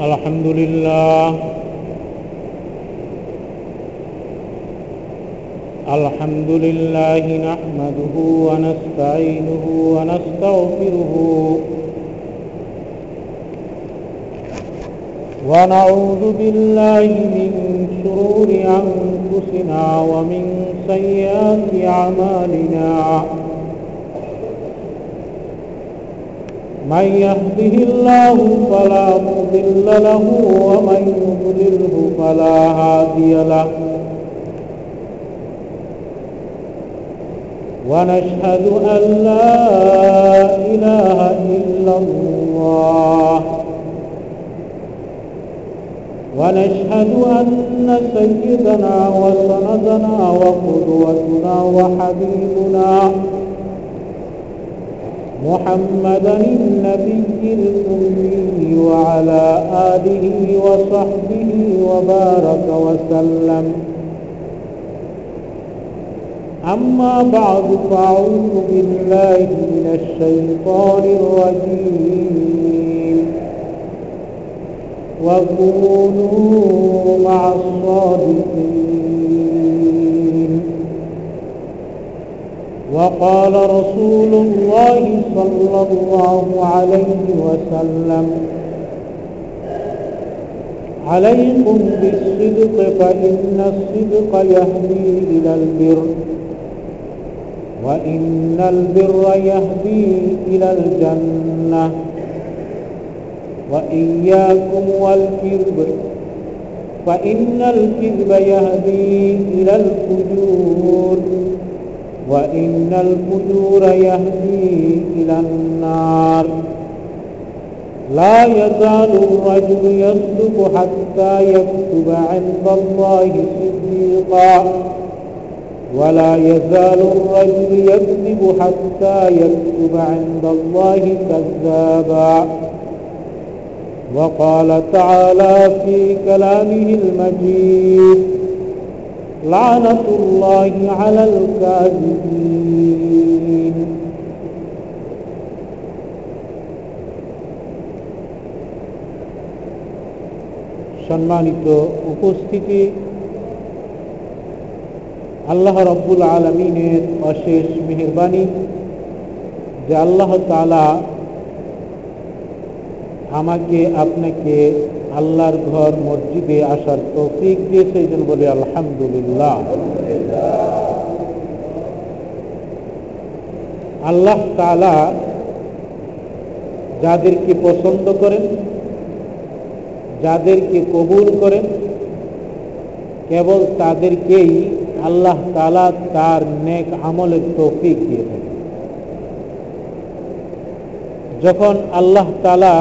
الحمد لله. الحمد لله نحمده ونستعينه ونستغفره ونعوذ بالله من شرور أنفسنا ومن سيئات أعمالنا. من يهده الله فلا مضل له ومن يضلله فلا هادي له. ونشهد أن لا إله إلا الله. ونشهد أن سيدنا وسندنا وقدوتنا وحبيبنا محمدا النبي الأمي وعلى آله وصحبه وبارك وسلم. أما بعد فأعوذ بالله من الشيطان الرجيم. وكونوا مع الصادقين. وقال رسول الله صلى الله عليه وسلم عليكم بالصدق فإن الصدق يهدي إلى البر وإن البر يهدي إلى الجنة وإياكم والكذب فإن الكذب يهدي إلى الفجور. وإن الفجور يهدي إلى النار. لا يزال الرجل يصدق حتى يكتب عند الله صديقا. ولا يزال الرجل يكذب حتى يكتب عند الله كذابا. وقال تعالى في كلامه المجيد لعنة الله على الكاذبين সম্মানিত উপস্থিতি আল্লাহ রব্বুল আলমিনের অশেষ মেহরবানি যে আল্লাহ তালা আমাকে আপনাকে আল্লাহর ঘর, মসজিদে আসার তৌফিক দিয়েছে এই জন্য বলে, আলহামদুলিল্লাহ। আল্লাহ তালা যাদেরকে পছন্দ করেন, যাদেরকে কবুল করেন, কেবল তাদেরকেই আল্লাহ তালা তার নেক আমলের তৌফিক দিয়ে থাকেন। যখন আল্লাহ তালা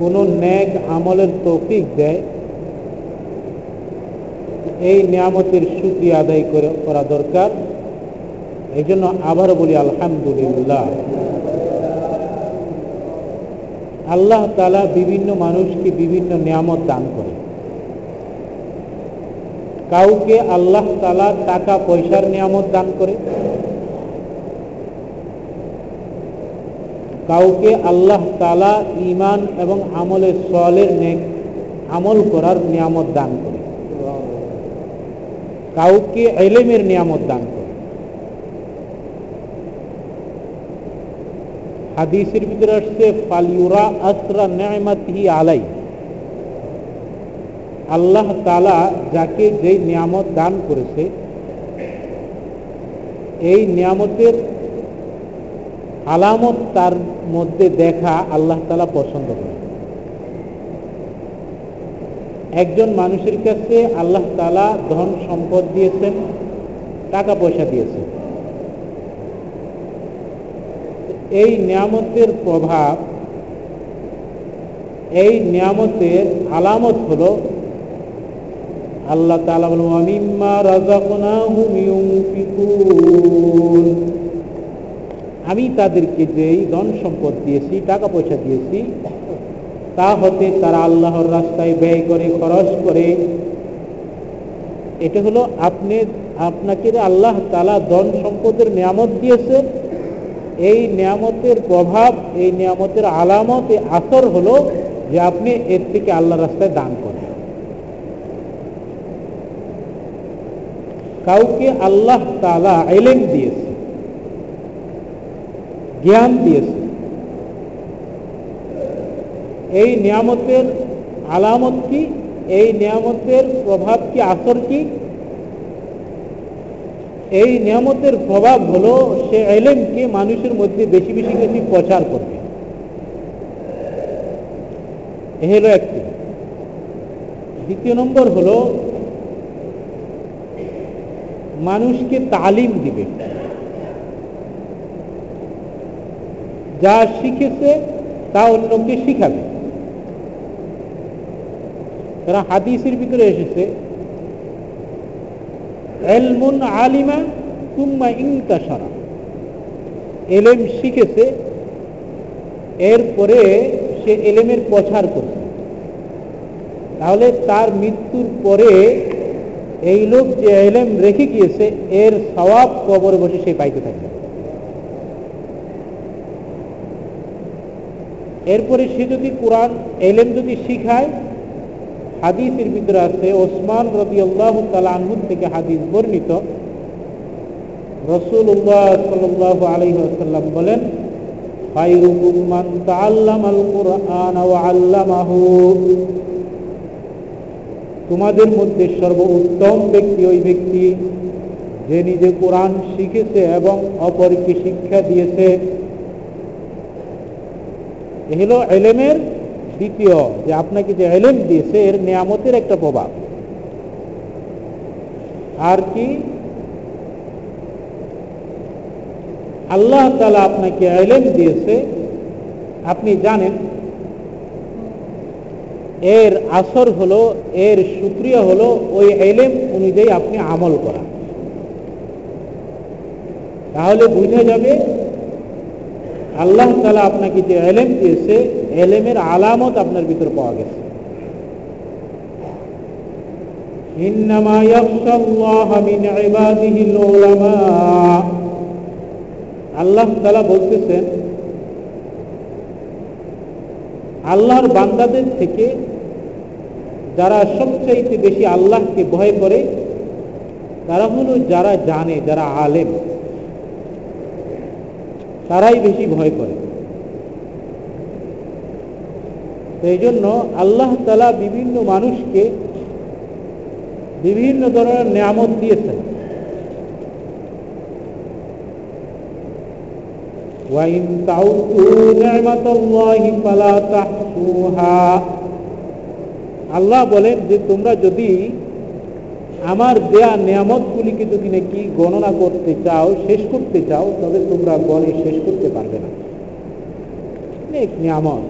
কোনো ন্যাক আমলের তৌফিক দেয়, এই নিয়ামতের সুক্রিয়া আদায় করে করা দরকার। এই জন্য আবারও বলি, আলহামদুলিল্লাহ। আল্লাহ তালা বিভিন্ন মানুষকে বিভিন্ন নিয়ামত দান করে। কাউকে আল্লাহ তালা টাকা পয়সার নিয়ামত দান করে কাউকে আল্লাহ তালা ইমান এবং আমলের সলের নেক আমল করার নিয়ামত দান করে। কাউকে এলেমের নিয়ামত দান করে। হাদিসের ভিতরে আসছে, ফালিউরা আসরা নেমাতি আলাই। আল্লাহ তালা যাকে যে নিয়ামত দান করেছে, এই নিয়ামতের আলামত তার মধ্যে দেখা আল্লাহ তালা পছন্দ করে। একজন মানুষের কাছে আল্লাহ তালা ধন সম্পদ দিয়েছেন, টাকা পয়সা দিয়েছেন। এই নিয়ামতের প্রভাব, এই নিয়ামতের আলামত হল আল্লাহ তালা বল আমিম্মা রাজাকুনাহুম ইউনফিকুন। আমি তাদেরকে যেই ধন সম্পদ দিয়েছি, টাকা পয়সা দিয়েছি, তা হতে তারা আল্লাহর রাস্তায় ব্যয় করে, খরচ করে। এটা হলো আপনি, আপনাকে আল্লাহ তালা ধন সম্পদের নিয়ামত দিয়েছে, এই নিয়ামতের প্রভাব, এই নিয়ামতের আলামত আসর হলো যে আপনি এর থেকে আল্লাহ রাস্তায় দান করেন। কাউকে আল্লাহ তালা এলেন দিয়েছে জ্ঞান দিয়েছে। এই নিয়ামতের আলামত কি? এই নিয়ামতের প্রভাব কি? আসর কি? এই নিয়ামতের প্রভাব হলো, সে এলেমকে মানুষের মধ্যে বেশি বেশি বেশি প্রচার করবে। এ হলো একটি। দ্বিতীয় নম্বর হলো, মানুষকে তালিম দিবে। যা শিখেছে, তা অন্যকে শিখাবে। তারা হাদিসের ভিতরে এসেছে, এলমুন আলিমা তুম্মা ইংতাসারা এলেম শিখেছে, এরপরে সে এলেমের প্রচার করছে তাহলে তার মৃত্যুর পরে এই লোক যে এলেম রেখে গিয়েছে, এর সবাব কবর বসে সে পাইতে থাকবে। এরপরে সে যদি কোরআন এলেম যদি শিখায়, হাদিসের ভিতরে আছে, ওসমান রবি আল্লাহ থেকে হাদিস বর্ণিত। রসুল্লাহ সাল্লাহ আলহিহাসাল্লাম বলেন তোমাদের মধ্যে সর্বোত্তম ব্যক্তি ওই ব্যক্তি, যে নিজে কোরআন শিখেছে এবং অপরকে শিক্ষা দিয়েছে। এ হলো এলেমের দ্বিতীয়, যে আপনাকে যে এলেম দিয়েছে, এর নিয়ামতের একটা প্রভাব। আর কি? আল্লাহ তালা আপনাকে এলেম দিয়েছে, আপনি জানেন, এর আসর হলো, এর সুক্রিয়া হলো, ওই এলেম অনুযায়ী আপনি আমল করা। তাহলে বুঝে যাবে আল্লাহ তালা আপনাকে যে এলেম দিয়েছে, এলেমের আলামত আপনার ভিতর পাওয়া গেছে। আল্লাহ তালা বলতেছেন, আল্লাহর বান্দাদের থেকে যারা সবচাইতে বেশি আল্লাহকে ভয় করে, তারা হলো যারা জানে, যারা আলেম। তারাই বেশি ভয় করে। সেই জন্য আল্লাহ তালা বিভিন্ন মানুষকে বিভিন্ন ধরনের নিয়ামত দিয়েছেন। আল্লাহ বলেন যে তোমরা যদি আমার দেয়া নিয়ামতগুলিকে যদি নাকি গণনা করতে চাও, শেষ করতে চাও, তবে তোমরা গণে শেষ করতে পারবে না। অনেক নিয়ামত।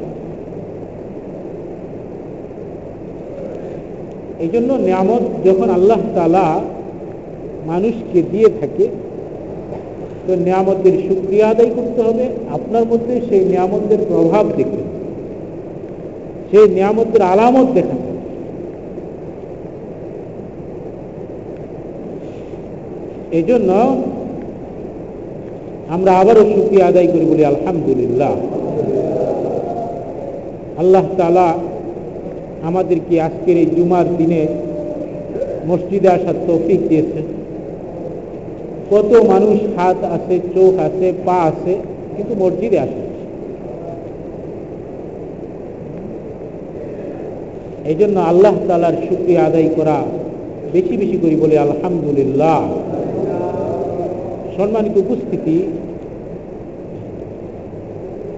এই জন্য নিয়ামত যখন আল্লাহ তালা মানুষকে দিয়ে থাকে, তো নিয়ামতের সুক্রিয়া আদায় করতে হবে। আপনার মধ্যে সেই নিয়ামতের প্রভাব দেখতে সেই নিয়ামতের আলামত দেখাতে এই জন্য আমরা আবারও সুক্রিয়া আদায় করি বলি, আলহামদুলিল্লাহ। আল্লাহ তালা আমাদেরকে আজকের এই জুমার দিনে মসজিদে আসার তৌফিক দিয়েছেন। কত মানুষ হাত আছে, চোখ আছে, পা আছে, কিন্তু মসজিদে আসে এই জন্য আল্লাহ তালার শুক্রিয়া আদায় করা বেশি বেশি করি বলে, আলহামদুলিল্লাহ। সম্মানিত উপস্থিতি।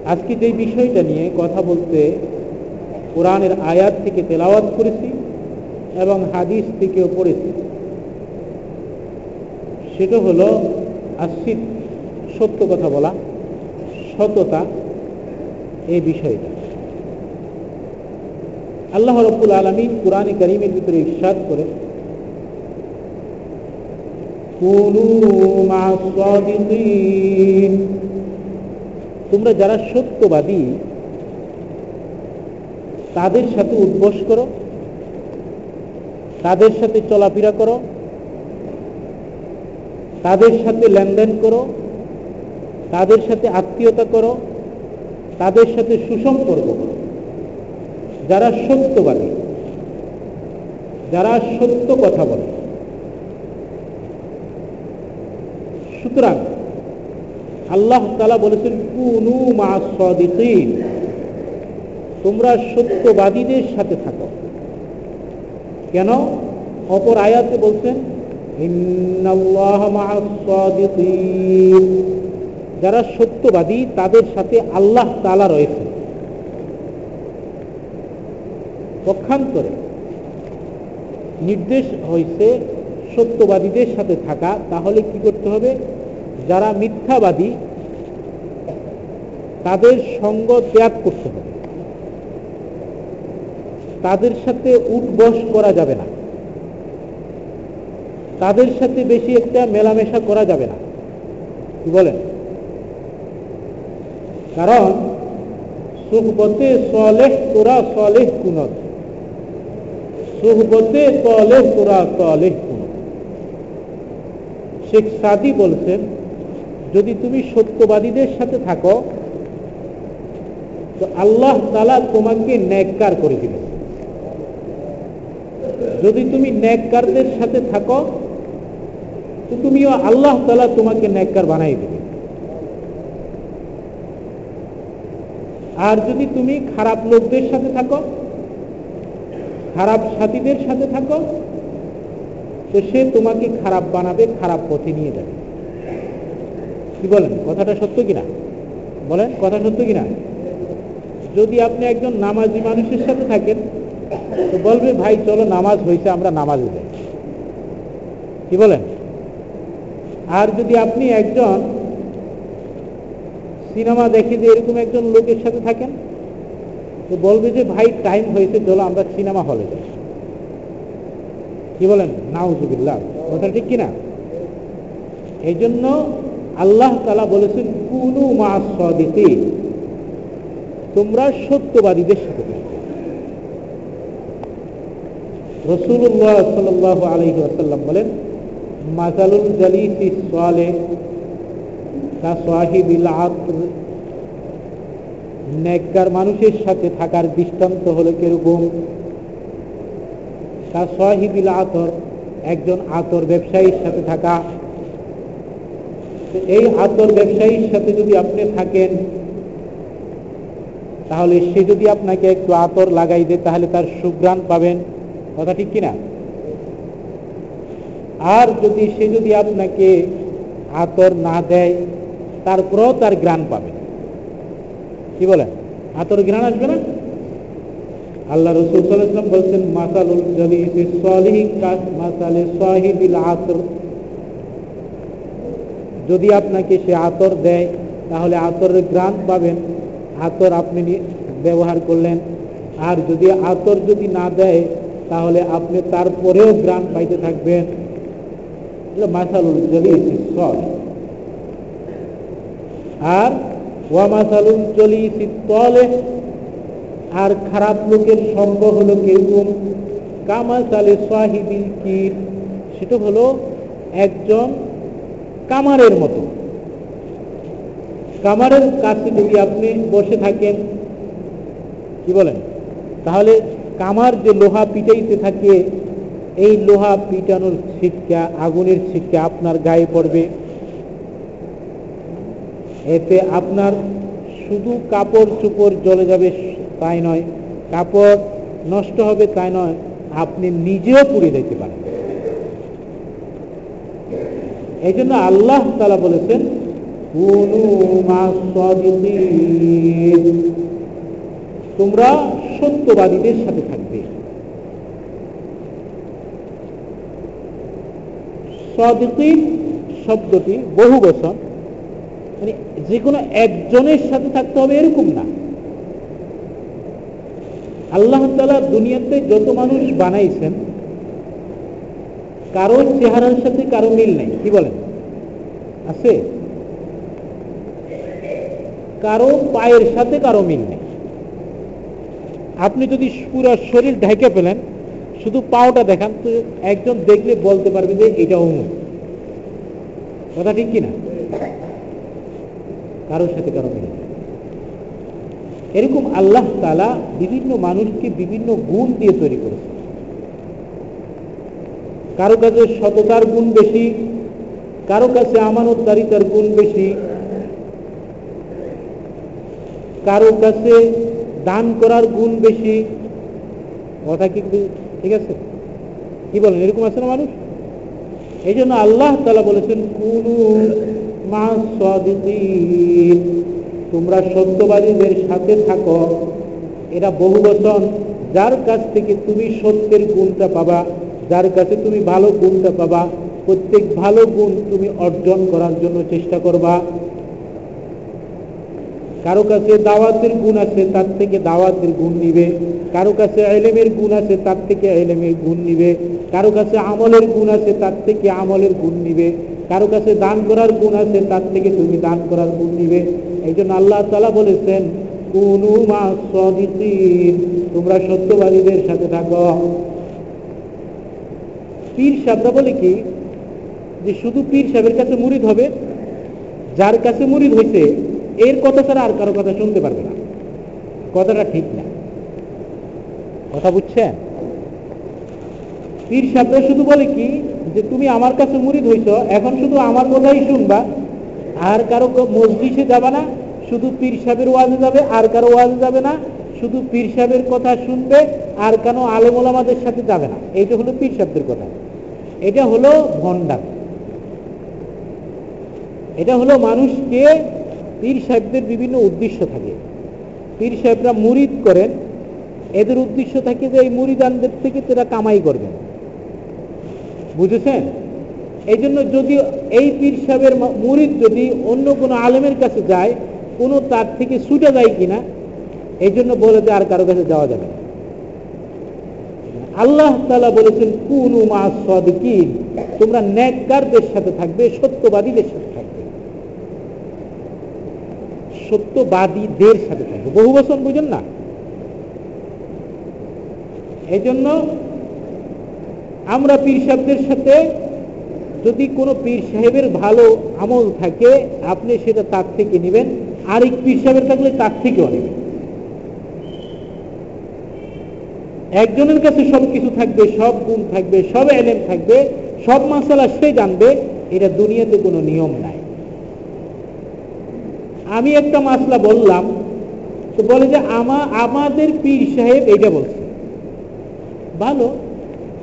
আজকে যে বিষয়টা নিয়ে কথা বলতে কোরআনের আয়াত থেকে তেলাওয়াত করেছি এবং হাদিস থেকেও পড়েছি। সেটা হলো আসিদ সত্য কথা বলা, সততা, এই বিষয়টা। আল্লাহ রব্বুল আলমী কোরআনে করিমের ভিতরে ইস্বাদ করে তোমরা যারা সত্যবাদী, তাদের সাথে উদ্বোস করো, তাদের সাথে চলাফেরা করো, তাদের সাথে লেনদেন করো, তাদের সাথে আত্মীয়তা করো, তাদের সাথে সুসম্পর্ক করো। যারা সত্যবাদী, যারা সত্য কথা বলে সুতরাং আল্লাহ তালা বলেছেন, কুনু মা তোমরা সত্যবাদীদের সাথে থাকো। কেন? অপর আয়াতে বলছেন যারা সত্যবাদী, তাদের সাথে আল্লাহ তালা রয়েছে পক্ষান্তরে নির্দেশ হয়েছে সত্যবাদীদের সাথে থাকা, তাহলে কি করতে হবে? যারা মিথ্যাবাদী, তাদের সঙ্গ ত্যাগ করতে হবে। তাদের সাথে উঠবস করা যাবে না। তাদের সাথে বেশি একটা মেলামেশা করা যাবে না। কি বলেন? কারণ, সুহবতে সলেহ তোরা সলেহ কুনত সুহবতে তলেহ তোরা তলেহ কুনত শেখ সাদি বলছেন, যদি তুমি সত্যবাদীদের সাথে থাকো, তো আল্লাহ তালা তোমাকে ন্যাককার করে দিবে যদি তুমি ন্যাককারদের সাথে থাকো, তো তুমিও আল্লাহ তালা তোমাকে ন্যাককার বানাই দেবে। আর যদি তুমি খারাপ লোকদের সাথে থাকো, খারাপ সাথীদের সাথে থাকো তো সে তোমাকে খারাপ বানাবে, খারাপ পথে নিয়ে যাবে। কি বলেন? কথাটা সত্য কিনা? বলেন, কথা সত্য কিনা? যদি আপনি একজন নামাজি মানুষের সাথে থাকেন, তো বলবে, ভাই, চলো, নামাজ হয়েছে আমরা নামাজে যাই। কি বলেন? আর যদি আপনি একজন সিনেমা দেখে যে এরকম একজন লোকের সাথে থাকেন, তো বলবে যে, ভাই টাইম হয়েছে, চলো, আমরা সিনেমা হলে যাই। কি বলেন? নাউজুবিল্লাহ। কথা ঠিক কিনা? এই জন্য আল্লাহ তালা বলেছেন, কুনু মা সদিকে তোমরা সত্যবাদীদের সাথে রসুল্লাহ সাল আলহি আসাল্লাম বলেন সোয়ালে নেককার মানুষের সাথে থাকার দৃষ্টান্ত হলো কীরকম? তা সাহিবিল আতর, একজন আতর ব্যবসায়ীর সাথে থাকা। এই আতর ব্যবসায়ীর সাথে যদি আপনি থাকেন, তাহলে সে যদি আপনাকে একটু আতর লাগাই দেয়, তাহলে তার সুগ্রাণ পাবেন। কথা ঠিক কিনা? আর যদি সে যদি আপনাকে আতর না দেয়, তারপরেও তার গ্রাণ পাবে কি বলেন? আতর গ্রাণ আসবে না? আল্লাহ রসুল বলছেন, মাসালুল যদি আপনাকে সে আতর দেয়, তাহলে আতরের গ্রাণ পাবেন। আতর আপনি ব্যবহার করলেন। আর যদি আতর যদি না দেয়, তাহলে আপনি তারপরেও গ্রাণ পাইতে থাকবেন। মাসালুল জলিস আর ওয়ামাসালুল জলিস তলে আর খারাপ লোকের সঙ্গ হলো কেরকম কামাসালে সাহিবিল কির সেটা হলো একজন কামারের মতো। কামারের কাছে যদি আপনি বসে থাকেন, কি বলেন? তাহলে কামার যে লোহা পিটাইতে থাকে, এই লোহা পিটানোর ছিটকা, আগুনের ছিটকা আপনার গায়ে পড়বে। এতে আপনার শুধু কাপড় চুপড় জ্বলে যাবে তাই নয়, কাপড় নষ্ট হবে তাই নয়, আপনি নিজেও পুড়ে যেতে পারেন। এই জন্য আল্লাহ তালা বলেছেন তোমরা সত্যবাদীদের সাথে থাকবে। সদিকিন শব্দটি বহু বছর মানে যে কোনো একজনের সাথে থাকতে হবে এরকম না। আল্লাহ তালা দুনিয়াতে যত মানুষ বানাইছেন কারও চেহারার সাথে কারও মিল নেই। কি বলেন? আছে? কারও পায়ের সাথে কারও মিল নেই। আপনি যদি পুরো শরীর ঢেকে পেলেন শুধু পাওটা দেখান, তো একজন দেখলে বলতে পারবে যে এটা অমুক। কথা ঠিক কিনা? কারোর সাথে কারও মিল এরকম আল্লাহ তালা বিভিন্ন মানুষকে বিভিন্ন গুণ দিয়ে তৈরি করেছে। কারও কাছে সততার গুণ বেশি, কারও কাছে আমানতদারিতার গুণ বেশি, কারও কাছে দান করার গুণ বেশি। কথা কি ঠিক আছে? কি বলেন? এরকম আছে না মানুষ? এই জন্য আল্লাহ তালা বলেছেন কুনু তোমরা সত্যবাদীদের সাথে থাকো। এরা বহু বচন। যার কাছ থেকে তুমি সত্যের গুণটা পাবা, যার কাছে তুমি ভালো গুণটা পাবা, প্রত্যেক ভালো গুণ তুমি অর্জন করার জন্য চেষ্টা করবা। কারও কাছে দাওয়াতের গুণ আছে, তার থেকে দাওয়াতের গুণ নিবে। কারও কাছে এলেমের গুণ আছে, তার থেকে এলেমের গুণ নিবে। কারও কাছে আমলের গুণ আছে, তার থেকে আমলের গুণ নিবে। কারও কাছে দান করার গুণ আছে, তার থেকে তুমি দান করার গুণ নিবে। এই জন্য আল্লাহ তালা বলেছেন, কুনু মা তোমরা সত্যবাদীদের সাথে থাকো। পীর সাহেবরা বলে কি, যে শুধু পীর সাহেবের কাছে মুরিদ হবে, যার কাছে মুরিদ হয়েছে এর কথা ছাড়া আর কারও কথা শুনতে পারবে না। কথাটা ঠিক না। কথা বুঝছেন? পীর সাহেবরা শুধু বলে কি, যে তুমি আমার কাছে মুরিদ হইছ, এখন শুধু আমার কথাই শুনবা। আর কারও মসজিদে যাবে না, শুধু পীর সাহেবের ওয়াজে যাবে, আর কারও ওয়াজে যাবে না, শুধু পীর সাহেবের কথা শুনবে, আর কেন আলেমুল আমাদের সাথে যাবে না। এইটা হলো পীর সাহেবদের কথা। এটা হলো ভণ্ডার। এটা হলো মানুষকে পীর সাহেবদের বিভিন্ন উদ্দেশ্য থাকে। পীর সাহেবরা মুরিদ করেন। এদের উদ্দেশ্য থাকে যে এই মুরিদানদের থেকে তারা কামাই করবেন। বুঝেছেন? এই জন্য যদি এই পীর সাহেবের মুরিদ যদি অন্য কোনো আলেমের কাছে যায়, কোনো তার থেকে ছুটে যায় কিনা এই জন্য বলে যে আর কারও কাছে যাওয়া যাবে আল্লাহ তালা বলেছেন, কুনু মা সদকিন। তোমরা ন্যাককারদের সাথে থাকবে, সত্যবাদীদের সাথে থাকবে। সত্যবাদীদের সাথে থাকবে। বহু বছর বুঝেন না? এই জন্য আমরা পীর সাহেবদের সাথে যদি কোনো পীর সাহেবের ভালো আমল থাকে, আপনি সেটা তার থেকে নেবেন। আরেক পীর সাহেবের থাকলে তার থেকেও নেবেন। একজনের কাছে সব কিছু থাকবে, সব গুণ থাকবে, সব এলেম থাকবে, সব মশালা সে জানবে, এটা দুনিয়াতে কোনো নিয়ম নাই। আমি একটা মাসলা বললাম, তো বলে যে আমা, আমাদের পীর সাহেব এটা বলছে। ভালো?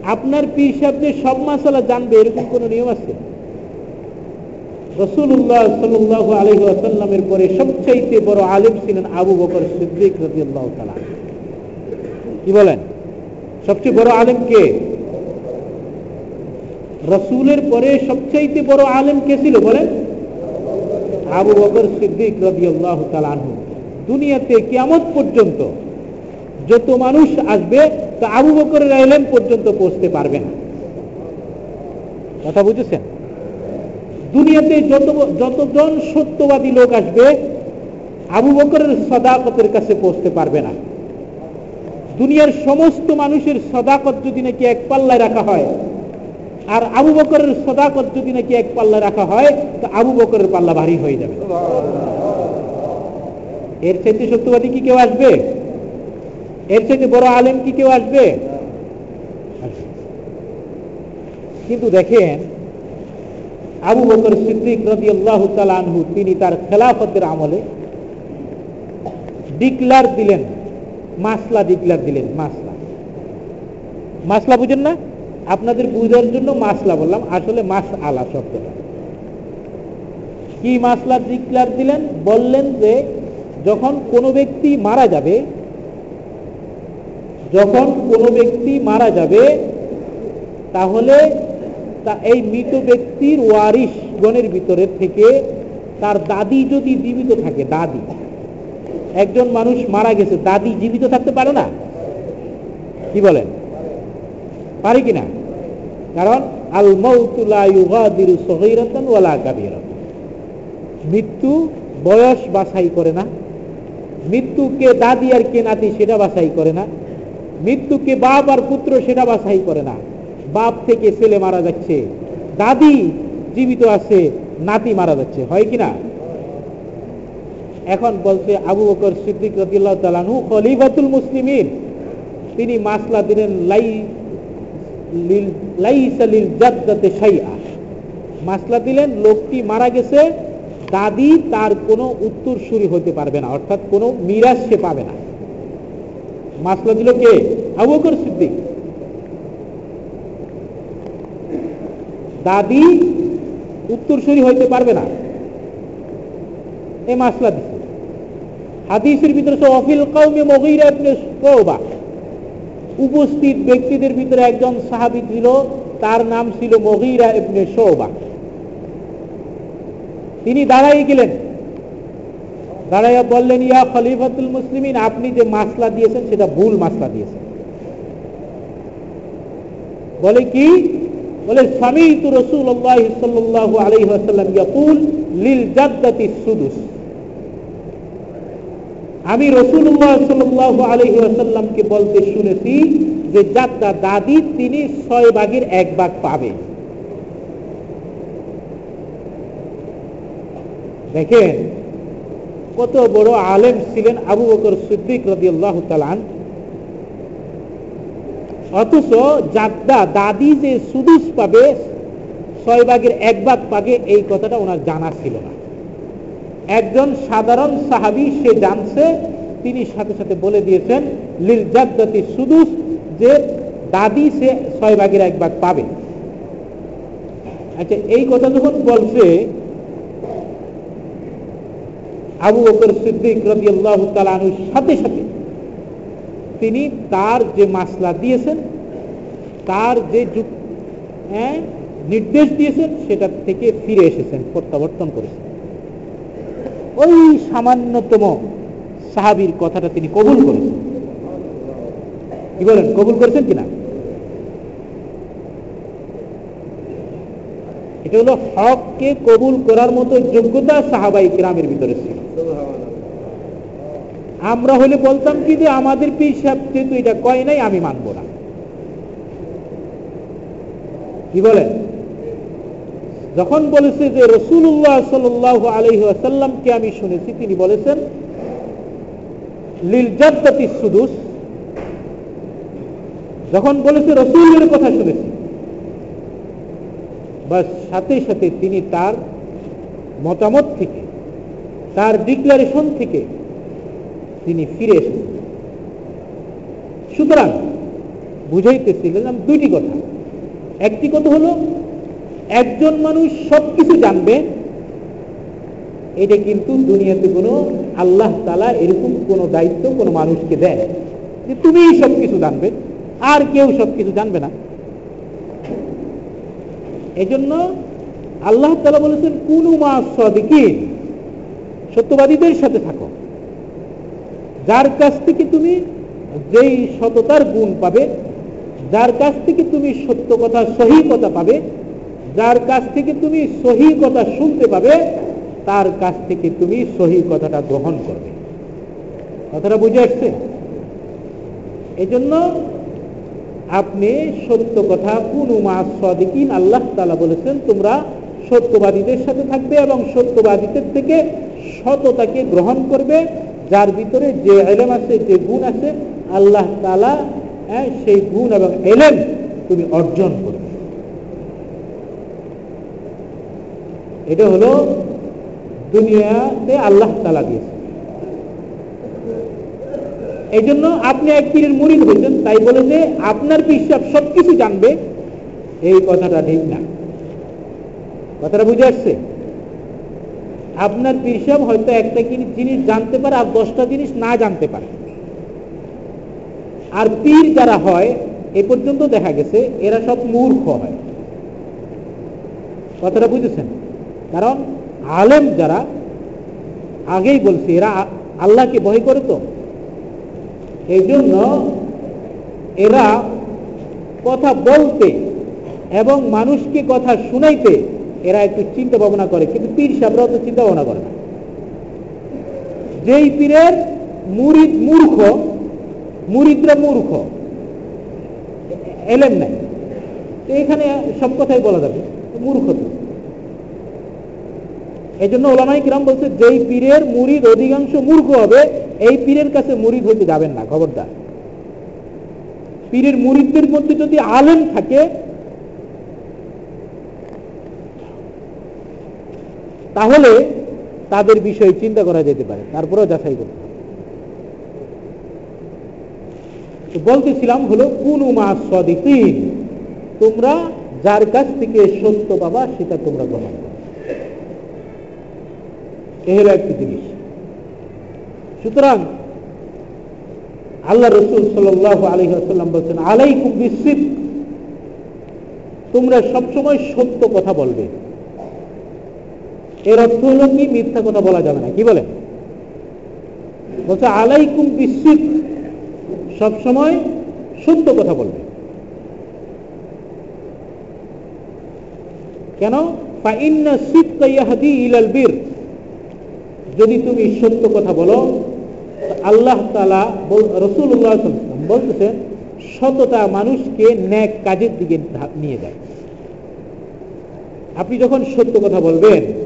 আপনার পীর সাহেব সব মাসালা জানবে, এরকম কোন নিয়ম আছে? রসুল্লাহ সাল্লাহ পরে সবচাইতে বড় আলিম ছিলেন আবু বকর সিদ্দিক কি বলেন? সবচেয়ে বড় আলেম কে? রসুলের পরে সবচাইতে বড় আলেম কে ছিল বলেন? আবু বকর সিদ্দিক রাজিয়াল্লাহ তালানহু দুনিয়াতে কিয়ামত পর্যন্ত যত মানুষ আসবে তা আবু বকরের এলেম পর্যন্ত পৌঁছতে পারবে না। কথা বুঝেছেন? দুনিয়াতে যত যতজন সত্যবাদী লোক আসবে, আবু বকরের সদাকতের কাছে পৌঁছতে পারবে না। দুনিয়ার সমস্ত মানুষের সদাকত যদি নাকি এক পাল্লায় রাখা হয়, আর আবু বকরের সদাকত যদি নাকি এক পাল্লায় রাখা হয়, তো আবু বকরের পাল্লা ভারী হয়ে যাবে। এর চাইতে সত্যবাদী কি কেউ আসবে? এর থেকে বড় আলেম কি কেউ আসবে? কিন্তু দেখেন, আবু বকর সিদ্দিক রবি আল্লাহ আনহু, তিনি তার খেলাফতের আমলে ডিক্লার দিলেন, মাসলা ডিক্লার দিলেন, মাসলা। মাসলা বুঝেন না? আপনাদের বুঝার জন্য মাসলা বললাম, আসলে মাস আলা শব্দটা কি মাসলা ডিক্লার দিলেন? বললেন যে, যখন কোনো ব্যক্তি মারা যাবে যখন কোনো ব্যক্তি মারা যাবে, তাহলে তা এই মৃত ব্যক্তির ওয়ারিশ গণের ভিতরে থেকে তার দাদি যদি জীবিত থাকে, দাদি, একজন মানুষ মারা গেছে, দাদি জীবিত থাকতে পারে না? কি বলেন? পারে কিনা কারণ আল মৃত্যু বয়স বাছাই করে না। মৃত্যুকে দাদি আর কে নাতি সেটা বাছাই করে না। মৃত্যুকে বাপ আর পুত্র সেটা বাছাই করে না। বাপ থেকে ছেলে মারা যাচ্ছে, দাদি জীবিত আছে, নাতি মারা যাচ্ছে, হয় কিনা এখন বলছে আবু বকর সিদ্দিক রদিল্লাহ তালানু খলিফাতুল মুসলিমিন। তিনি মাসলা দিলেন, লাই লিল জাদ্দাতে শাইআ। মাসলা দিলেন, লোকটি মারা গেছে, দাদি তার কোনো উত্তর উত্তরসূরি হতে পারবে না, অর্থাৎ কোনো মিরাজ সে পাবে না। মাসলা দিল কে? আবু বকর সিদ্দিক। দাদি উত্তরসূরি হইতে পারবে না। এই মাসলা দিচ্ছে হাদিসের ভিতরে অফিল কৌমে ইবনে উপস্থিত ব্যক্তিদের ভিতরে একজন সাহাবী ছিল, তার নাম ছিল মগিরা ইবনে শোবা তিনি দাঁড়াই গেলেন। দাঁড়াইয়া বললেন, ইয়া খলিফাতুল মুসলিমিন, আপনি যে মাসলা দিয়েছেন, সেটা ভুল মাসলা দিয়েছেন। বলে কি? বলে স্বামী তু রসুল আসাল্লাম ইয়াকুল, লিল জাদ্দাতি সুদুস। আমি রসুল্লাহ সাল্লাহ আলহি আসাল্লামকে বলতে শুনেছি যে যাত্রা দাদি, তিনি ছয় ভাগের এক ভাগ পাবে। দেখেন কত বড় আলেম ছিলেন আবু বকর সিদ্দিক রবি তালান অথচ জাদ্দা দাদি যে সুদুস পাবে, ছয় ভাগের এক ভাগ পাবে, এই কথাটা ওনার জানা ছিল না। একজন সাধারণ সাহাবি সে জানছে, তিনি সাথে সাথে বলে দিয়েছেন, লিল সুদুস, যে দাদি সে ছয় ভাগের এক ভাগ পাবে। আচ্ছা এই কথা যখন বলছে আবু বকর সিদ্দিক রবি আল্লাহ তালানুর সাথে সাথে তিনি তার যে মাসলা দিয়েছেন তার যে হ্যাঁ, নির্দেশ দিয়েছেন সেটা থেকে ফিরে এসেছেন প্রত্যাবর্তন করেছেন। ওই সামান্যতম সাহাবির কথাটা তিনি কবুল করেছেন। কি বলেন কবুল করেছেন কিনা? এটা হলো হককে কবুল করার মতো যোগ্যতা সাহাবাই গ্রামের ভিতরে ছিল। আমরা হলে বলতাম কি যে আমাদের পীর যেহেতু এটা কয় নাই, আমি মানব না। কি বলেন যখন বলেছে যে রসুল্লাহ সাল আলহি আমি শুনেছি, তিনি বলেছেন লিলজাদ্দাতি সুদুস। যখন বলেছে, রসুলের কথা শুনেছি। বাস সাথে সাথে তিনি তার মতামত থেকে তার ডিক্লারেশন থেকে তিনি ফিরে এসেছেন সুতরাং বুঝাইতেছিলেন দুইটি কথা। একটি কথা হলো, একজন মানুষ সবকিছু জানবে, এটা কিন্তু দুনিয়াতে কোনো আল্লাহ তালা এরকম কোনো দায়িত্ব কোনো মানুষকে দেয় যে তুমি সবকিছু জানবে, আর কেউ সবকিছু জানবে না। এজন্য আল্লাহ তালা বলেছেন কোন মা সদিকিন। সত্যবাদীদের সাথে থাকো। যার কাছ থেকে তুমি যেই সততার গুণ পাবে, যার কাছ থেকে তুমি সত্য কথা সহি কথা পাবে, যার কাছ থেকে তুমি সহি কথা শুনতে পাবে, তার কাছ থেকে তুমি সহি কথাটা গ্রহণ করবে। কথাটা বুঝে আসছে? এজন্য আপনি সত্য কথা কোন মাস সদিকিন, আল্লাহ তালা বলেছেন, তোমরা সত্যবাদীদের সাথে থাকবে এবং সত্যবাদীদের থেকে সততাকে গ্রহণ করবে যার ভিতরে যে এলেম আছে যে গুণ আছে আল্লাহ তালা হ্যাঁ, সেই গুণ এবং এলেম তুমি অর্জন করবে। এটা হলো দুনিয়াতে আল্লাহ তালা দিয়েছে। এই জন্য আপনি এক পীরের মুড়িদ হয়েছেন তাই বলে যে আপনার পিসাব সবকিছু জানবে এই কথাটা ঠিক না। কথাটা বুঝে আসছে? আপনার পিসাব হয়তো একটা জিনিস জানতে পারে আর দশটা জিনিস না জানতে পারে। আর পীর যারা হয়, এ পর্যন্ত দেখা গেছে এরা সব মূর্খ হয়। কথাটা বুঝেছেন? কারণ আলেম যারা, আগেই বলছে, এরা আল্লাহকে ভয় করে তো। এই জন্য এরা কথা বলতে এবং মানুষকে কথা শুনাইতে এরা একটু চিন্তা ভাবনা করে, কিন্তু পীর সাহেবরাও তো চিন্তা ভাবনা করে না। যেই পীরের মুরিদ মূর্খ, মুরিদরা মূর্খ এলেন নাই। তো এখানে সব কথাই বলা যাবে, মূর্খ তো। এই জন্য ওলামাই কিরাম বলছে, যেই পীরের মুরিদ অধিকাংশ মূর্খ হবে, এই পীরের কাছে মুরিদ হইতে যাবেন না, খবরদার। পীরের মুরিদদের মধ্যে যদি আলেম থাকে তাহলে তাদের বিষয়ে চিন্তা করা যেতে পারে, তারপরেও যাচাই করতে বলতেছিলাম হলো, কোন তোমরা যার কাছ থেকে সত্য পাবা সেটা তোমরা গ্রহণ এ একটি জিনিস। সুতরাং আল্লাহ রসুল সাল্লাহ আলী আসাল্লাম বলছেন আলাই বিস্মিত তোমরা সবসময় সত্য কথা বলবে। এর অর্থ হলো কি মিথ্যা কথা বলা যাবে না? কি বলে? বলছে, আলাইকুম বিস্মিত সবসময় সত্য কথা বলবে। কেন? যদি তুমি সত্য কথা বলো আল্লাহ তালা রসুল্লাহ বলতেছেন, সততা মানুষকে ন্যাক কাজের দিকে নিয়ে যায়। আপনি যখন সত্য কথা বলবেন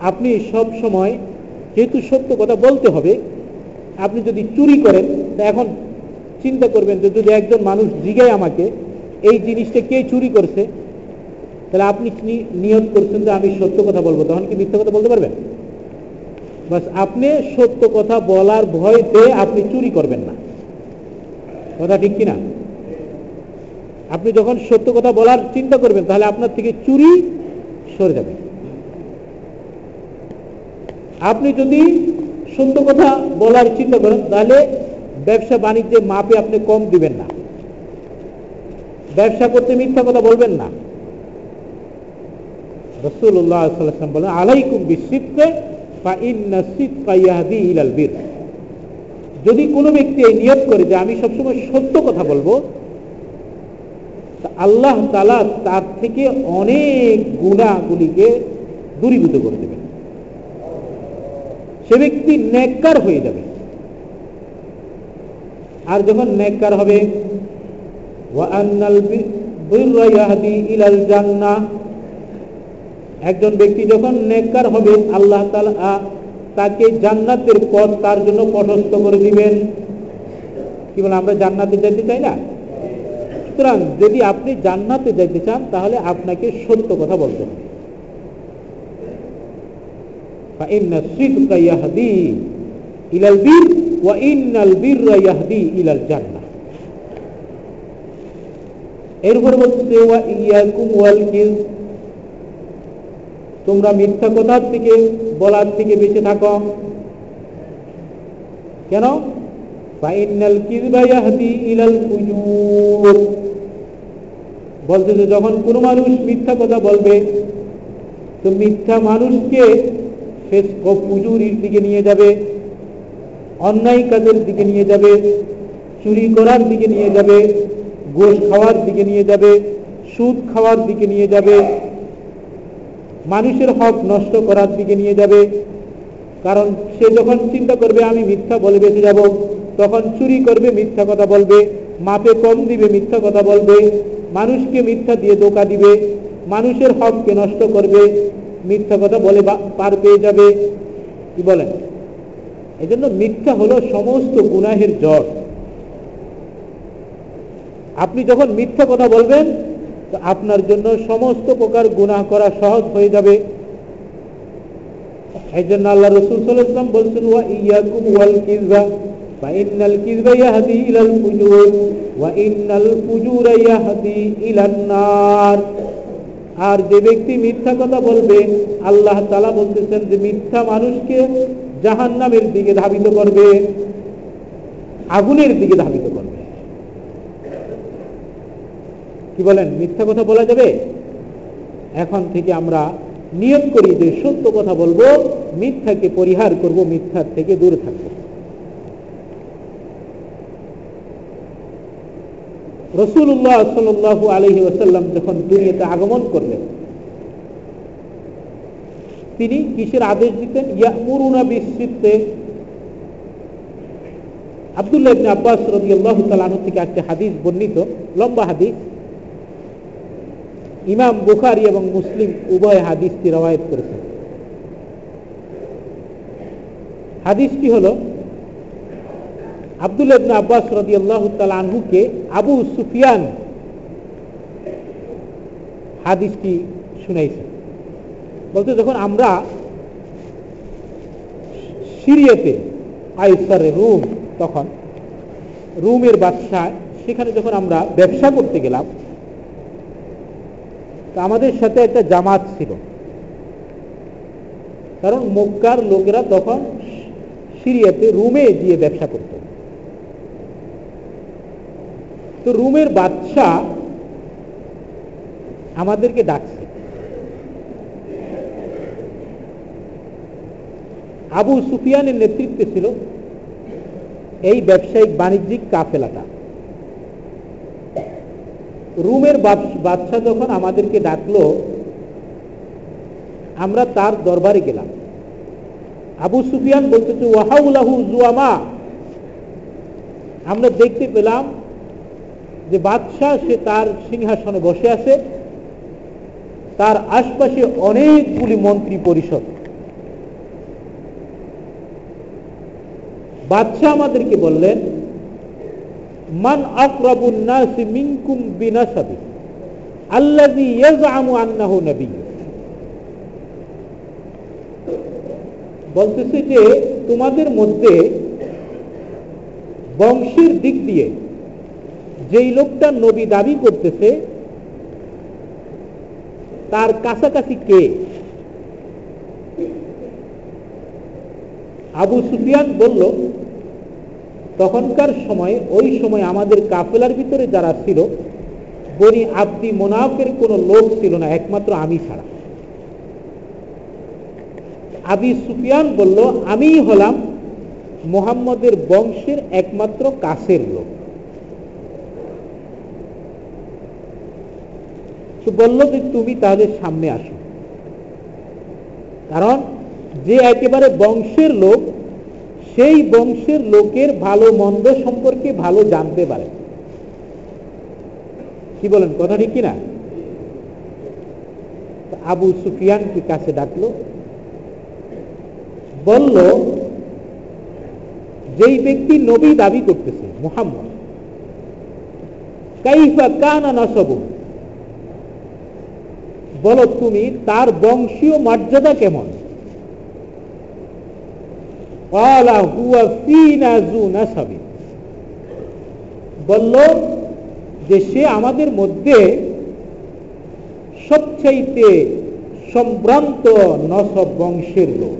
আপনি সব সময় যেহেতু সত্য কথা বলতে হবে, আপনি যদি চুরি করেন, তা এখন চিন্তা করবেন যে যদি একজন মানুষ জিগায় আমাকে, এই জিনিসটা কে চুরি করছে? তাহলে আপনি নিয়ত করছেন যে আমি সত্য কথা বলব, তখন কি মিথ্যা কথা বলতে পারবেন? বাস আপনি সত্য কথা বলার ভয়তে আপনি চুরি করবেন না। কথা ঠিক কিনা? আপনি যখন সত্য কথা বলার চিন্তা করবেন, তাহলে আপনার থেকে চুরি সরে যাবে। আপনি যদি সত্য কথা বলার চিন্তা করেন, তাহলে ব্যবসা বাণিজ্যের মাপে আপনি কম দিবেন না। ব্যবসা করতে মিথ্যা কথা বলবেন না। রসুল্লাহ বলেন, আলাইকুম বিশিপকে যদি কোনো ব্যক্তি এই নিয়ত করে যে আমি সবসময় সত্য কথা বলব আল্লাহ তালা তার থেকে অনেক গুণাগুলিকে দূরীভূত করে দেবেন। সে ব্যক্তি নেককার হয়ে যাবে। আর যখন নেককার হবে একজন ব্যক্তি যখন নেককার হবে, আল্লাহ তাকে জান্নাতের পথ তার জন্য প্রশস্ত করে দিবেন। কি বলে, আমরা জান্নাতে যেতে চাই না? সুতরাং যদি আপনি জান্নাতে যেতে চান, তাহলে আপনাকে সত্য কথা বলতে হবে। فإن الصدق يهدي إلى البر وإن البر يهدي إلى الجنة এরপরে বলছে ইয়াকুম ওয়াল কিজ তোমরা মিথ্যা কথার থেকে বলার থেকে বেঁচে থাকো কেন ফাইনাল কিজবা ইয়াহদি ইলাল ফুজুর বলছে যে যখন কোনো মানুষ মিথ্যা কথা বলবে তো মিথ্যা মানুষকে পুজুরির দিকে নিয়ে যাবে, অন্যায় কাজের দিকে নিয়ে যাবে, চুরি করার দিকে নিয়ে যাবে, গোশ খাওয়ার দিকে নিয়ে যাবে, সুদ খাওয়ার দিকে নিয়ে যাবে, মানুষের হক নষ্ট করার দিকে নিয়ে যাবে। কারণ সে যখন চিন্তা করবে, আমি মিথ্যা বলে বেঁচে যাব, তখন চুরি করবে, মিথ্যা কথা বলবে, মাপে কম দিবে, মিথ্যা কথা বলবে, মানুষকে মিথ্যা দিয়ে দোকা দিবে, মানুষের হককে নষ্ট করবে মিথ্যা কথা বলে পার পেয়ে যাবে কি বলেন এই জন্য মিথ্যা হলো সমস্ত গুনাহের জ্বর আপনি যখন মিথ্যা কথা বলবেন তো আপনার জন্য সমস্ত প্রকার গুনাহ করা সহজ হয়ে যাবে এই জন্য আল্লাহ রসুল সাল্লাম বলছেন ওয়া ইয়াকুম ওয়াল কিজবা فإن الكذب يهدي إلى الفجور وإن الفجور يهدي إلى النار আর যে ব্যক্তি মিথ্যা কথা বলবে, আল্লাহ তালা বলতেছেন যে মিথ্যা মানুষকে জাহান নামের দিকে ধাবিত করবে, আগুনের দিকে ধাবিত করবে। কি বলেন, মিথ্যা কথা বলা যাবে? এখন থেকে আমরা নিয়ত করি যে সত্য কথা বলব, মিথ্যাকে পরিহার করব, মিথ্যার থেকে দূরে থাকব। রসুল্লাহ সাল আলহি ওসাল্লাম যখন দুনিয়াতে আগমন করলেন, তিনি কিসের আদেশ দিতেন? ইয়ামুরুনা বিস্তৃতে। আবদুল্লাহ আব্বাস রবি আল্লাহ তালু থেকে একটা হাদিস বর্ণিত, লম্বা হাদিস। ইমাম বুখারি এবং মুসলিম উভয় হাদিসটি রবায়ত করেছেন। হাদিসটি হল আব্দুল ইবনে আব্বাস রদি আল্লাহ আনহুকে আবু সুফিয়ান হাদিসটি শুনাইছে। বলতে যখন আমরা সিরিয়াতে আইসারে রুম, তখন রুমের বাদশা সেখানে যখন আমরা ব্যবসা করতে গেলাম, তা আমাদের সাথে একটা জামাত ছিল। কারণ মক্কার লোকেরা তখন সিরিয়াতে রুমে গিয়ে ব্যবসা করত। তো রুমের বাদশা আমাদেরকে ডাকছে। আবু সুফিয়ানের নেতৃত্বে ছিল এই ব্যবসায়িক বাণিজ্যিক কাফেলাটা। রুমের বাদশাহ যখন আমাদেরকে ডাকলো, আমরা তার দরবারে গেলাম। আবু সুফিয়ান বলতেছে, ওয়াহাউলাহু জুয়ামা। আমরা দেখতে পেলাম যে বাদশাহ, সে তার সিংহাসনে বসে আছে। তার আশপাশে অনেকগুলি মন্ত্রী পরিষদ। বাদশাহ আমাদেরকে বললেন, মান আকরাবুন্নাসি মিনকুম বিনাসাবি, আল্লাযী ইয়াজআমু আন্নাহু নবী বলতেছে যে, তোমাদের মধ্যে বংশের দিক দিয়ে যেই লোকটা নবী দাবি করতেছে, তার কাছাকাছি কে? আবু সুফিয়ান বলল, তখনকার সময়, ওই সময় আমাদের কাফেলার ভিতরে যারা ছিল, বনি আব্দি মোনাফের কোনো লোক ছিল না, একমাত্র আমি ছাড়া। আবি সুফিয়ান বলল আমি হলাম মোহাম্মদের বংশের একমাত্র কাছের লোক। তো বলল যে তুমি তাহলে সামনে আসো। কারণ যে একেবারে বংশের লোক, সেই বংশের লোকের ভালো মন্দ সম্পর্কে ভালো জানতে পারে। কি বলেন, কথা ঠিক কিনা? আবু সুফিয়ানকে কাছে ডাকলো, বলল, যেই ব্যক্তি নবী দাবি করতেছে, মোহাম্মদ, কাইফা কানা নসব বলো তুমি, তার বংশীয় মর্যাদা কেমন? বলল যে সে আমাদের মধ্যে সবচাইতে সম্ভ্রান্ত নসব বংশের লোক।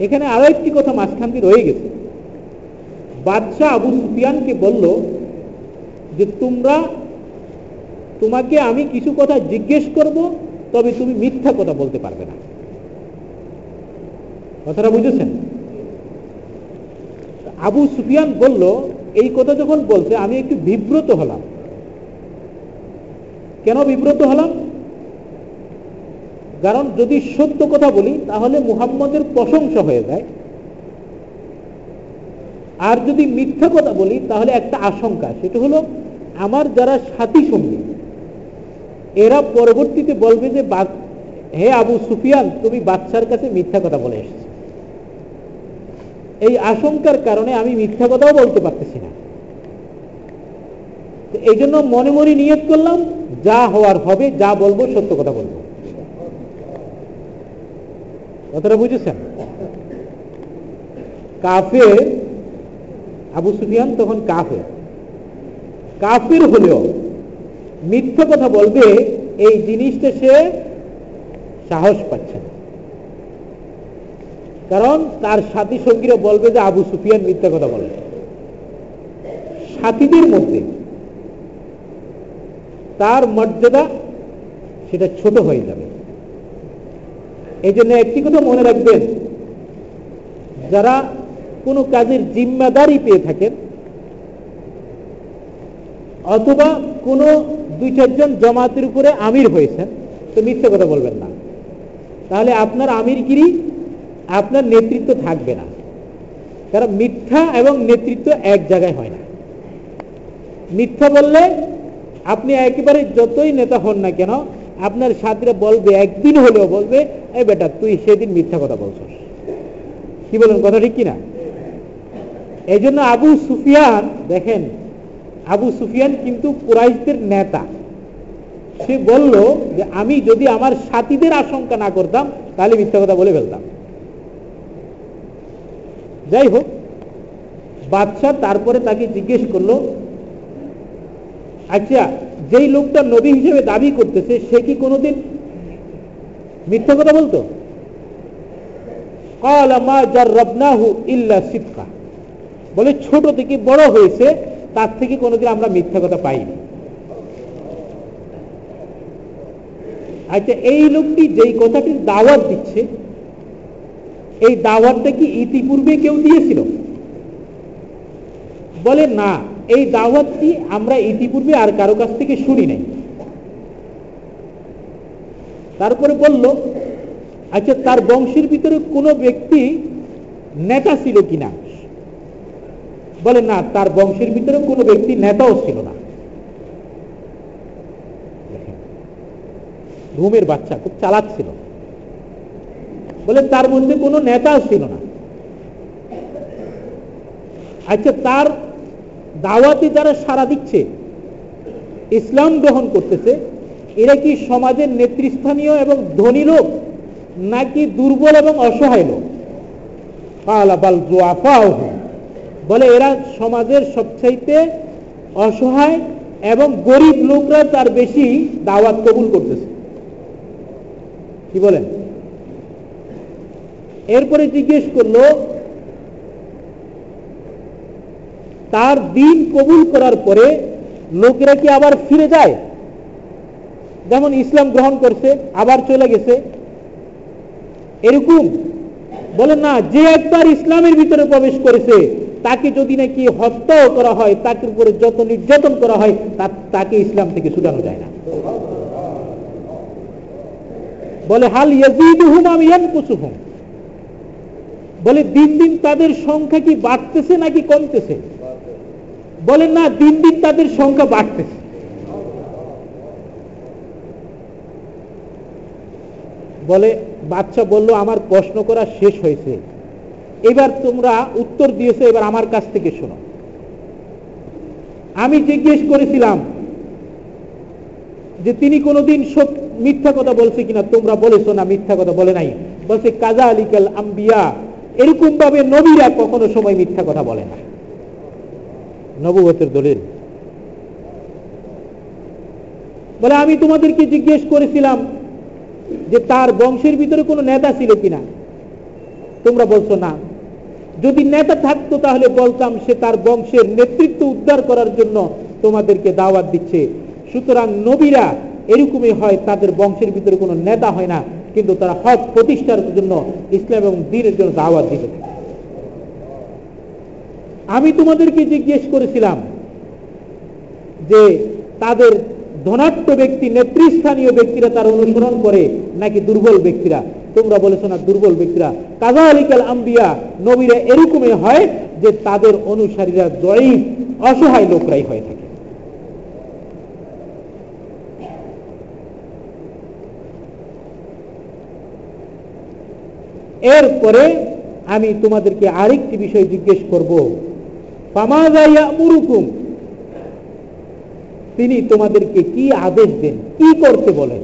এখানে আরও একটি কথা মাঝখান দিয়ে রয়ে গেছে। বাদশাহ আবু সুফিয়ানকে বলল যে তোমরা, তোমাকে আমি কিছু কথা জিজ্ঞেস করব, তবে তুমি মিথ্যা কথা বলতে পারবে না। কথাটা বুঝেছেন? আবু সুফিয়ান বলল, এই কথা যখন বলছে, আমি একটু বিব্রত হলাম। কেন বিব্রত হলাম? কারণ যদি সত্য কথা বলি, তাহলে মুহাম্মদের প্রশংসা হয়ে যায়। আর যদি মিথ্যা কথা বলি, তাহলে একটা আশঙ্কা, সেটা হলো আমার যারা সাথী সঙ্গী, এরা পরবর্তীতে বলবে যে হে আবু সুফিয়ান, তুমি বাচ্চার কাছে মিথ্যা কথা বলে এসেছ। এই আশঙ্কার কারণে আমি মিথ্যা কথাও বলতে পারতেছি না। এই জন্য মনে মনে নিয়ত করলাম, যা হওয়ার হবে, যা বলব, সত্য কথা বলব। কথাটা বুঝেছেন? কাফে আবু সুফিয়ান তখন কাফে কাফির হলেও মিথ্যা কথা বলবে, এই জিনিসটা সে সাহস পাচ্ছে না। কারণ তার সাথী সঙ্গীরা বলবে যে আবু সুফিয়ান মিথ্যা কথা বলে। সাথীদের মধ্যে তার মর্যাদা সেটা ছোট হয়ে যাবে। এই জন্য একটি কথা মনে রাখবেন, যারা কোনো কাজের জিম্মাদারি পেয়ে থাকেন অথবা কোনো দুই চারজন জমাতের উপরে আমির হয়েছেন, তো মিথ্যে কথা বলবেন না। তাহলে আপনার আমিরগিরি আপনার নেতৃত্ব থাকবে না। কারণ মিথ্যা এবং নেতৃত্ব এক জায়গায় হয় না। মিথ্যা বললে আপনি একেবারে যতই নেতা হন না কেন, আপনার সাথীরা বলবে, একদিন হলেও বলবে এই বেটা, তুই সেদিন মিথ্যা কথা বলছস। কি বলেন, কথা ঠিক কিনা? এই জন্য আবু সুফিয়ান, দেখেন আবু সুফিয়ান কিন্তু কুরাইশদের নেতা। সে বলল যে, আমি যদি আমার সাথীদের আশঙ্কা না করতাম, তাহলে মিথ্যা কথা বলে ফেলতাম। যাই হোক, বাদশাহ তারপরে তাকে জিজ্ঞেস করল আচ্ছা যেই লোকটা নবী হিসেবে দাবি করতেছে, সে কি কোনোদিন মিথ্যা কথা বলতো? বলে, ছোট থেকে বড় হয়েছে তার থেকে কোনোদিন আমরা মিথ্যা কথা পাইনি। আচ্ছা এই লোকটি যেই কথাটির দাওয়াত দিচ্ছে, এই দাওয়াতটা কি ইতিপূর্বে কেউ দিয়েছিল? বলে, না, এই দাওয়াতটি আমরা ইতিপূর্বে আর কারও কাছ থেকে শুনি নাই। তারপরে বলল আচ্ছা তার বংশের ভিতরে কোনো ব্যক্তি নেতা ছিল কিনা? বলে, না, তার বংশের ভিতরে কোনো ব্যক্তি নেতাও ছিল না। রুমের বাচ্চা খুব চালাক ছিল। বলে, তার মধ্যে কোনো নেতা ছিল না। আচ্ছা তার দাওয়াতে যারা সারা দিচ্ছে, ইসলাম গ্রহণ করতেছে, এরা কি সমাজের নেতৃস্থানীয় এবং ধনী লোক, নাকি দুর্বল এবং অসহায় লোক? বলে এরা সমাজের সবচাইতে অসহায় এবং গরিব লোকরা তার বেশি দাওয়াত কবুল করতেছে। কি বলেন? এরপরে জিজ্ঞেস করল, তার দিন কবুল করার পরে লোকেরা কি আবার ফিরে যায়? যেমন ইসলাম গ্রহণ করছে, আবার চলে গেছে। এরকম বলে না, যে একবার ইসলামের ভিতরে প্রবেশ করেছে তাকে যদি নাকি হত্যাও করা হয় তাকে উপরে যত নির্যাতন করা হয় তাকে ইসলাম থেকে ছুটানো যায় না। বলে, হাল ইয়াজিদুহুম বলে, দিন দিন তাদের সংখ্যা কি বাড়তেছে নাকি কমতেছে? বলেন না, দিন দিন তাদের সংখ্যা বাড়তেছে। বলে, বাচ্চা বলল, আমার প্রশ্ন করা শেষ হয়েছে। এবার তোমরা উত্তর দিয়েছে, এবার আমার কাছ থেকে শোনো। আমি জিজ্ঞেস করেছিলাম যে তিনি কোনোদিন সত্য মিথ্যা কথা বলছে কিনা, তোমরা বলেছ না, মিথ্যা কথা বলে নাই। বলছে, কাজা আলিকাল আম্বিয়া। এরকম ভাবে নবীরা কখনো সময় মিথ্যা কথা বলে না। নবগতের দলিল। বলে, আমি তোমাদেরকে জিজ্ঞেস করেছিলাম যে তার বংশের ভিতরে কোনো নেতা ছিল কিনা? তোমরা বলছো, না। যদি নেতা থাকতো তাহলে বলতাম সে তার বংশের নেতৃত্ব উদ্ধার করার জন্য তোমাদেরকে দাওয়াত দিচ্ছে। সুতরাং নবীরা এরকমই হয়, তাদের বংশের ভিতরে কোনো নেতা হয় না, কিন্তু তারা হক প্রতিষ্ঠার জন্য ইসলাম এবং দিনের জন্য দাওয়াত দিতে আমি তোমাদেরকে জিজ্ঞেস করেছিলাম যে তাদের ধনাট্য ব্যক্তি, নেতৃস্থানীয় ব্যক্তিরা তার অনুসরণ করে নাকি দুর্বল ব্যক্তিরা? তোমরা বলেছ না, দুর্বল ব্যক্তিরা। কাজা আলিকাল আম্বিয়া, নবীরা এরকমই হয় যে তাদের অনুসারীরা জয়ী অসহায় লোকরাই হয়ে থাকে। এরপরে আমি তোমাদেরকে আরেকটি বিষয় জিজ্ঞেস করব। মুরুকুম তিনি তোমাদেরকে কি আদেশ দেন? কি করতে বলেন?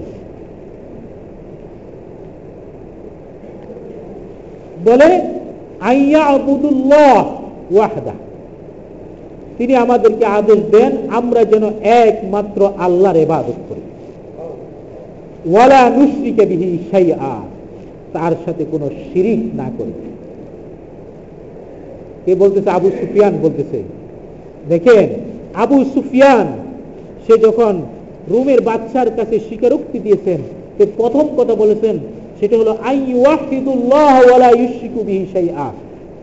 বলে তিনি আমাদেরকে আদেশ দেন, আমরা যেন একমাত্র আল্লাহর এবাদত করি। ওয়ালা বিহি তার সাথে কোনো শিরিক না করি। কে বলতেছে? আবু সুফিয়ান বলতেছে। দেখেন, আবু সুফিয়ান, সে যখন রুমের বাচ্চার কাছে স্বীকারোক্তি দিয়েছেন, সে প্রথম কথা বলেছেন সেটা হলো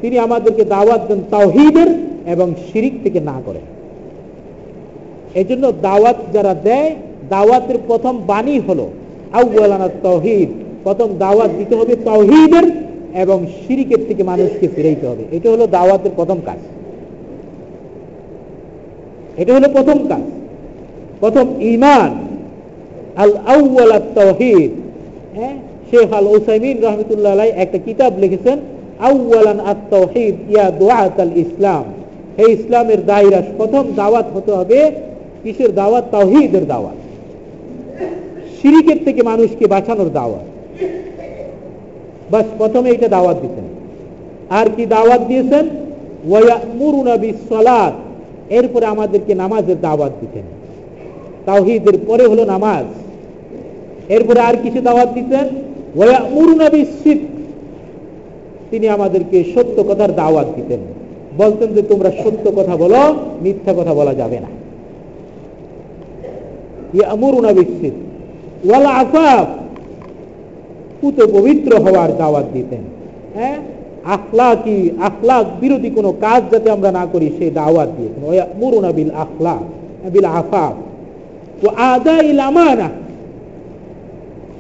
তিনি আমাদেরকে দাওয়াত দেন তাওহিদের এবং শিরিক থেকে না করেন এই জন্য দাওয়াত যারা দেয়, দাওয়াতের প্রথম বাণী হলো আউ্লানা তহিদ প্রথম দাওয়াত দিতে হবে তহিদের এবং শিরিকের থেকে মানুষকে ফিরাইতে হবে। এটা হলো দাওয়াতের প্রথম কাজ। এটা হলো প্রথম কাজ। প্রথম ইমান আল আউ্বাল তহিদ হ্যাঁ? শেখ আল ওসাইমিন রহমতুল্লাহ একটা কিতাব লিখেছেন আউ্বালান আত তহিদ ইয়া দোয়াত আল ইসলাম। এই ইসলামের দায়রা প্রথম দাওয়াত হতে হবে কিসের দাওয়াত? তাওহিদের দাওয়াত। শিরিকের থেকে মানুষকে বাঁচানোর দাওয়াত। বাস প্রথমে এটা দাওয়াত দিতেন। আর কি দাওয়াত দিয়েছেন? ওয়ামুরুনা বিসলাত এরপরে আমাদেরকে নামাজের দাওয়াত দিতেন। তাওহিদের পরে হলো নামাজ। এরপরে আর কিছু দাওয়াত দিতেন? তিনি আমাদেরকে সত্য কথার দাওয়াত দিতেন। বলতেন যে, তোমরা সত্য কথা বলো, মিথ্যা কথা বলা যাবে না। ওয়াল পুত পবিত্র হওয়ার দাওয়াত দিতেন। হ্যাঁ? আখলাকি, আখলাক বিরোধী কোনো কাজ যাতে আমরা না করি, সেই দাওয়াত দিয়েছেন মুরুনা বিল আখলাক বিল আফাফ। ও আদা ইল আমানা।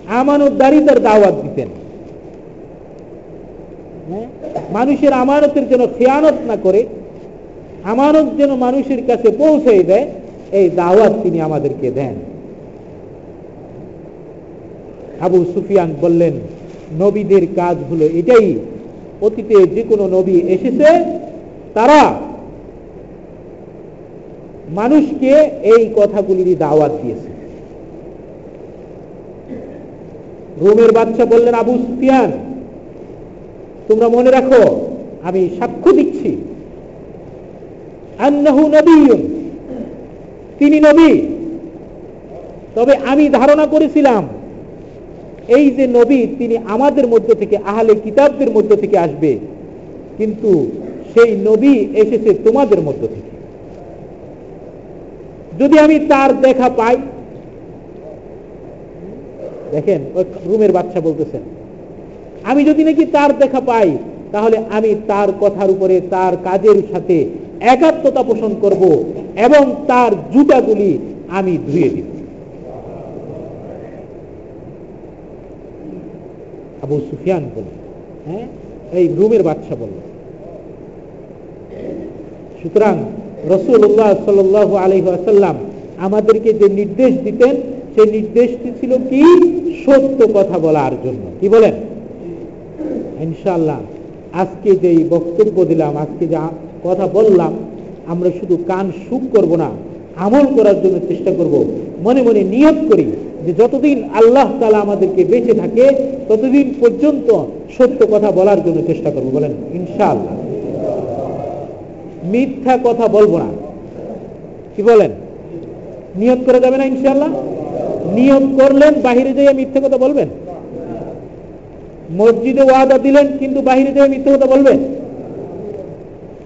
আমানতদারিতার দাওয়াত দিতেন। হ্যাঁ? মানুষের আমানতের যেন খেয়ানত না করে আমানত যেন মানুষের কাছে পৌঁছে দেয় এই দাওয়াত তিনি আমাদেরকে দেন। আবু সুফিয়ান বললেন নবীদের কাজ হলো এটাই অতীতে যে কোনো নবী এসেছে তারা মানুষকে এই কথাগুলির দাওয়াত দিয়েছে। রোমের বাচ্চা বললেন, আবু সুফিয়ান, তোমরা মনে রাখো, আমি সাক্ষ্য দিচ্ছি। আন্নাহু নবী তিনি নবী। তবে আমি ধারণা করেছিলাম, এই যে নবী, তিনি আমাদের মধ্য থেকে, আহলে কিতাবদের মধ্য থেকে আসবে। কিন্তু সেই নবী এসেছে তোমাদের মধ্য থেকে। যদি আমি তার দেখা পাই দেখেন, ওই রুমের বাচ্চা বলতেছেন আমি যদি নাকি তার দেখা পাই, তাহলে আমি তার কথার উপরে তার কাজের সাথে একাত্মতা পোষণ করব এবং তার জুতাগুলি আমি ধুয়ে দিব। আবু সুফিয়ান বলল হ্যাঁ এই রুমের বাচ্চা বলল। সুতরাং রসুল্লাহ সাল আলহাসাল্লাম আমাদেরকে যে নির্দেশ দিতেন সেই নির্দেশটি ছিল কি? সত্য কথা বলার জন্য। কি বলেন? ইনশাল্লাহ আজকে যে বক্তব্য দিলাম, আজকে যা কথা বললাম, আমরা শুধু কান সুখ করব না, আমল করার জন্য চেষ্টা করব। মনে মনে নিয়ত করি যে যতদিন আল্লাহ তালা আমাদেরকে বেঁচে থাকে, ততদিন পর্যন্ত সত্য কথা বলার জন্য চেষ্টা করব। বলেন, ইনশাআল্লাহ। মিথ্যা কথা বলব না। কি বলেন? নিয়ত করা যাবে না ইনশাল্লাহ নিয়ত করলেন, বাহিরে যেয়ে মিথ্যে কথা বলবেন। মসজিদে ওয়াদা দিলেন, কিন্তু বাহিরে যেয়ে মিথ্যা কথা বলবেন।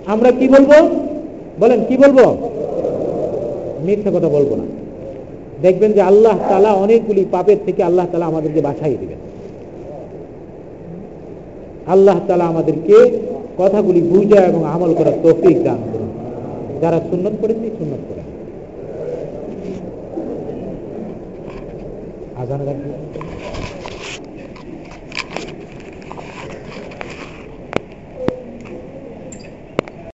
আমরা কি বলব? বলেন, কি বলব? মিথ্যে কথা বলব না। দেখবেন যে আল্লাহ তালা অনেকগুলি পাপের থেকে আল্লাহ তালা আমাদেরকে বাছাই দিবেন। আল্লাহ তালা আমাদেরকে কথাগুলি বুঝা এবং আমল করার তৌফিক দান করুন। যারা সুন্নত করেছে, সুন্নত করে আজান রাখবে